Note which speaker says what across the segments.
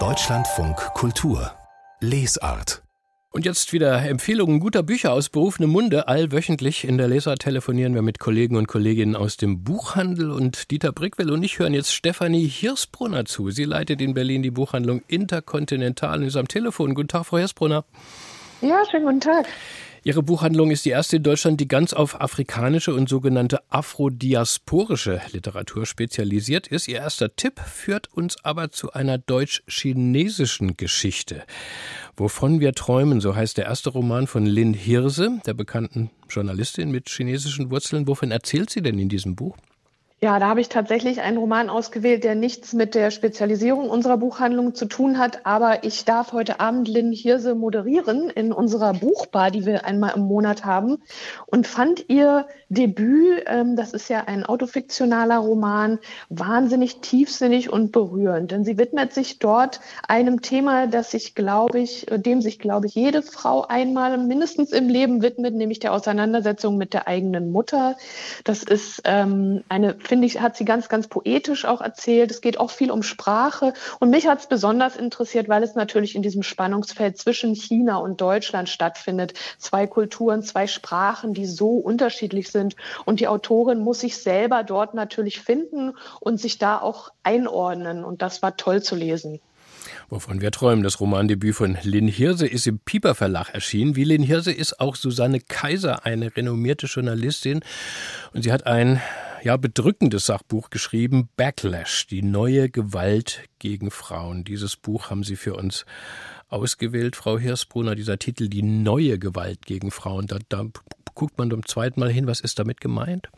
Speaker 1: Deutschlandfunk Kultur Lesart
Speaker 2: und jetzt wieder Empfehlungen guter Bücher aus berufenem Munde. Allwöchentlich in der Leser telefonieren wir mit Kollegen und Kolleginnen aus dem Buchhandel und Dieter Brickwell und ich hören jetzt Stefanie Hirsbrunner zu. Sie leitet in Berlin die Buchhandlung Interkontinental und ist am Telefon. Guten Tag, Frau Hirsbrunner.
Speaker 3: Ja, schönen guten Tag.
Speaker 2: Ihre Buchhandlung ist die erste in Deutschland, die ganz auf afrikanische und sogenannte afrodiasporische Literatur spezialisiert ist. Ihr erster Tipp führt uns aber zu einer deutsch-chinesischen Geschichte. Wovon wir träumen, so heißt der erste Roman von Lin Hirse, der bekannten Journalistin mit chinesischen Wurzeln. Wovon erzählt sie denn in diesem Buch?
Speaker 3: Ja, da habe ich tatsächlich einen Roman ausgewählt, der nichts mit der Spezialisierung unserer Buchhandlung zu tun hat. Aber ich darf heute Abend Lynn Hirse moderieren in unserer Buchbar, die wir einmal im Monat haben. Und fand ihr Debüt, ähm, das ist ja ein autofiktionaler Roman, wahnsinnig tiefsinnig und berührend. Denn sie widmet sich dort einem Thema, das sich, glaube ich, dem sich, glaube ich, jede Frau einmal mindestens im Leben widmet, nämlich der Auseinandersetzung mit der eigenen Mutter. Das ist ähm, eine finde ich, hat sie ganz, ganz poetisch auch erzählt. Es geht auch viel um Sprache. Und mich hat es besonders interessiert, weil es natürlich in diesem Spannungsfeld zwischen China und Deutschland stattfindet. Zwei Kulturen, zwei Sprachen, die so unterschiedlich sind. Und die Autorin muss sich selber dort natürlich finden und sich da auch einordnen. Und das war toll zu lesen.
Speaker 2: Wovon wir träumen. Das Romandebüt von Lynn Hirse ist im Pieper Verlag erschienen. Wie Lynn Hirse ist auch Susanne Kaiser eine renommierte Journalistin. Und sie hat ein ja, bedrückendes Sachbuch geschrieben, Backlash, die neue Gewalt gegen Frauen. Dieses Buch haben Sie für uns ausgewählt, Frau Hirsbrunner, dieser Titel, die neue Gewalt gegen Frauen. Da, da guckt man zum zweiten Mal hin, was ist damit gemeint?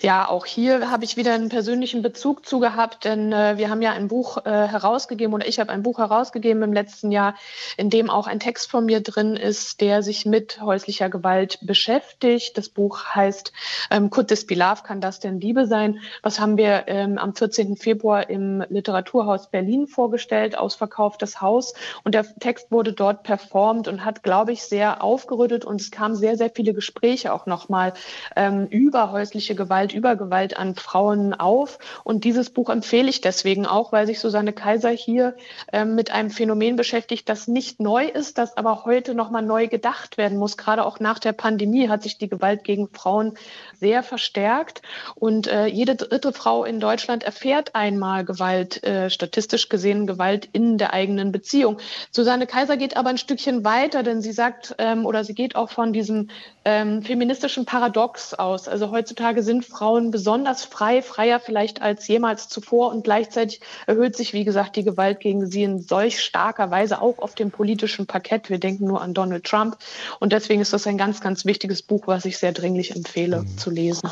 Speaker 3: Ja, auch hier habe ich wieder einen persönlichen Bezug zu gehabt, denn äh, wir haben ja ein Buch äh, herausgegeben oder ich habe ein Buch herausgegeben im letzten Jahr, in dem auch ein Text von mir drin ist, der sich mit häuslicher Gewalt beschäftigt. Das Buch heißt ähm, Could this be love? Kann das denn Liebe sein? Was haben wir ähm, am 14. Februar im Literaturhaus Berlin vorgestellt, ausverkauftes Haus. Und der Text wurde dort performt und hat, glaube ich, sehr aufgerüttelt und es kamen sehr, sehr viele Gespräche auch nochmal ähm, über häusliche Gewalt über Gewalt an Frauen auf. Und dieses Buch empfehle ich deswegen auch, weil sich Susanne Kaiser hier ähm, mit einem Phänomen beschäftigt, das nicht neu ist, das aber heute nochmal neu gedacht werden muss. Gerade auch nach der Pandemie hat sich die Gewalt gegen Frauen sehr verstärkt. Und äh, jede dritte Frau in Deutschland erfährt einmal Gewalt, äh, statistisch gesehen Gewalt in der eigenen Beziehung. Susanne Kaiser geht aber ein Stückchen weiter, denn sie sagt ähm, oder sie geht auch von diesem ähm, feministischen Paradox aus. Also heutzutage sind Frauen besonders frei, freier vielleicht als jemals zuvor und gleichzeitig erhöht sich, wie gesagt, die Gewalt gegen sie in solch starker Weise auch auf dem politischen Parkett. Wir denken nur an Donald Trump und deswegen ist das ein ganz, ganz wichtiges Buch, was ich sehr dringlich empfehle mhm. zu lesen.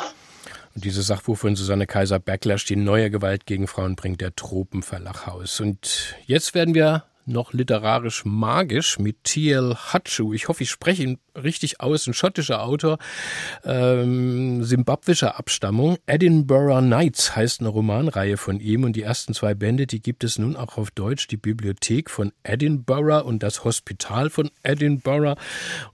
Speaker 2: Und dieses Sachbuch von Susanne Kaiser Backlash, die neue Gewalt gegen Frauen bringt der Tropenverlag raus. Und jetzt werden wir noch literarisch magisch mit T.L. Hatschu. Ich hoffe, ich spreche ihn richtig aus. Ein schottischer Autor, ähm, simbabwischer Abstammung. Edinburgh Nights heißt eine Romanreihe von ihm und die ersten zwei Bände, die gibt es nun auch auf Deutsch. Die Bibliothek von Edinburgh und das Hospital von Edinburgh.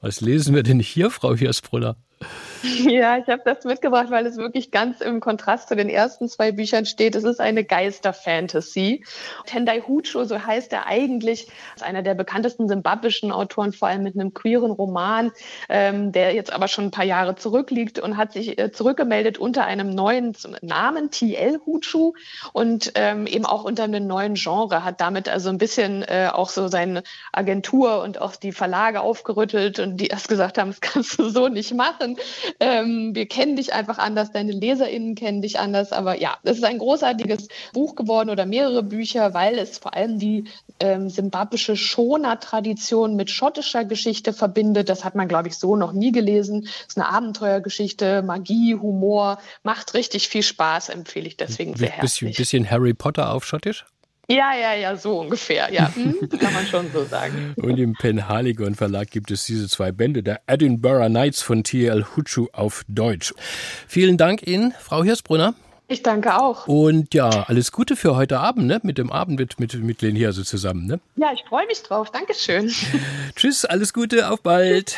Speaker 2: Was lesen wir denn hier, Frau Hirsbrunner?
Speaker 3: Ja, ich habe das mitgebracht, weil es wirklich ganz im Kontrast zu den ersten zwei Büchern steht. Es ist eine Geister-Fantasy. Tendai Hucho, so heißt er eigentlich, ist einer der bekanntesten simbabwischen Autoren, vor allem mit einem queeren Roman, ähm, der jetzt aber schon ein paar Jahre zurückliegt und hat sich äh, zurückgemeldet unter einem neuen Namen, TL Huchu, und ähm, eben auch unter einem neuen Genre, hat damit also ein bisschen äh, auch so seine Agentur und auch die Verlage aufgerüttelt und die erst gesagt haben, das kannst du so nicht machen machen. Ähm, wir kennen dich einfach anders, deine LeserInnen kennen dich anders. Aber ja, es ist ein großartiges Buch geworden oder mehrere Bücher, weil es vor allem die ähm, simbabwische Shona-Tradition mit schottischer Geschichte verbindet. Das hat man, glaube ich, so noch nie gelesen. Es ist eine Abenteuergeschichte, Magie, Humor, macht richtig viel Spaß, empfehle ich deswegen sehr herzlich.
Speaker 2: Bisschen, bisschen Harry Potter auf Schottisch?
Speaker 3: Ja, ja, ja, so ungefähr. Ja, hm, kann man schon so sagen.
Speaker 2: Und im Penhaligon Verlag gibt es diese zwei Bände der Edinburgh Nights von T.L. Hutschu auf Deutsch. Vielen Dank Ihnen, Frau Hirsbrunner.
Speaker 3: Ich danke auch.
Speaker 2: Und ja, alles Gute für heute Abend, ne? Mit dem Abend mit, mit, mit Len Hirse zusammen, ne?
Speaker 3: Ja, ich freue mich drauf. Dankeschön.
Speaker 2: Tschüss, alles Gute, auf bald.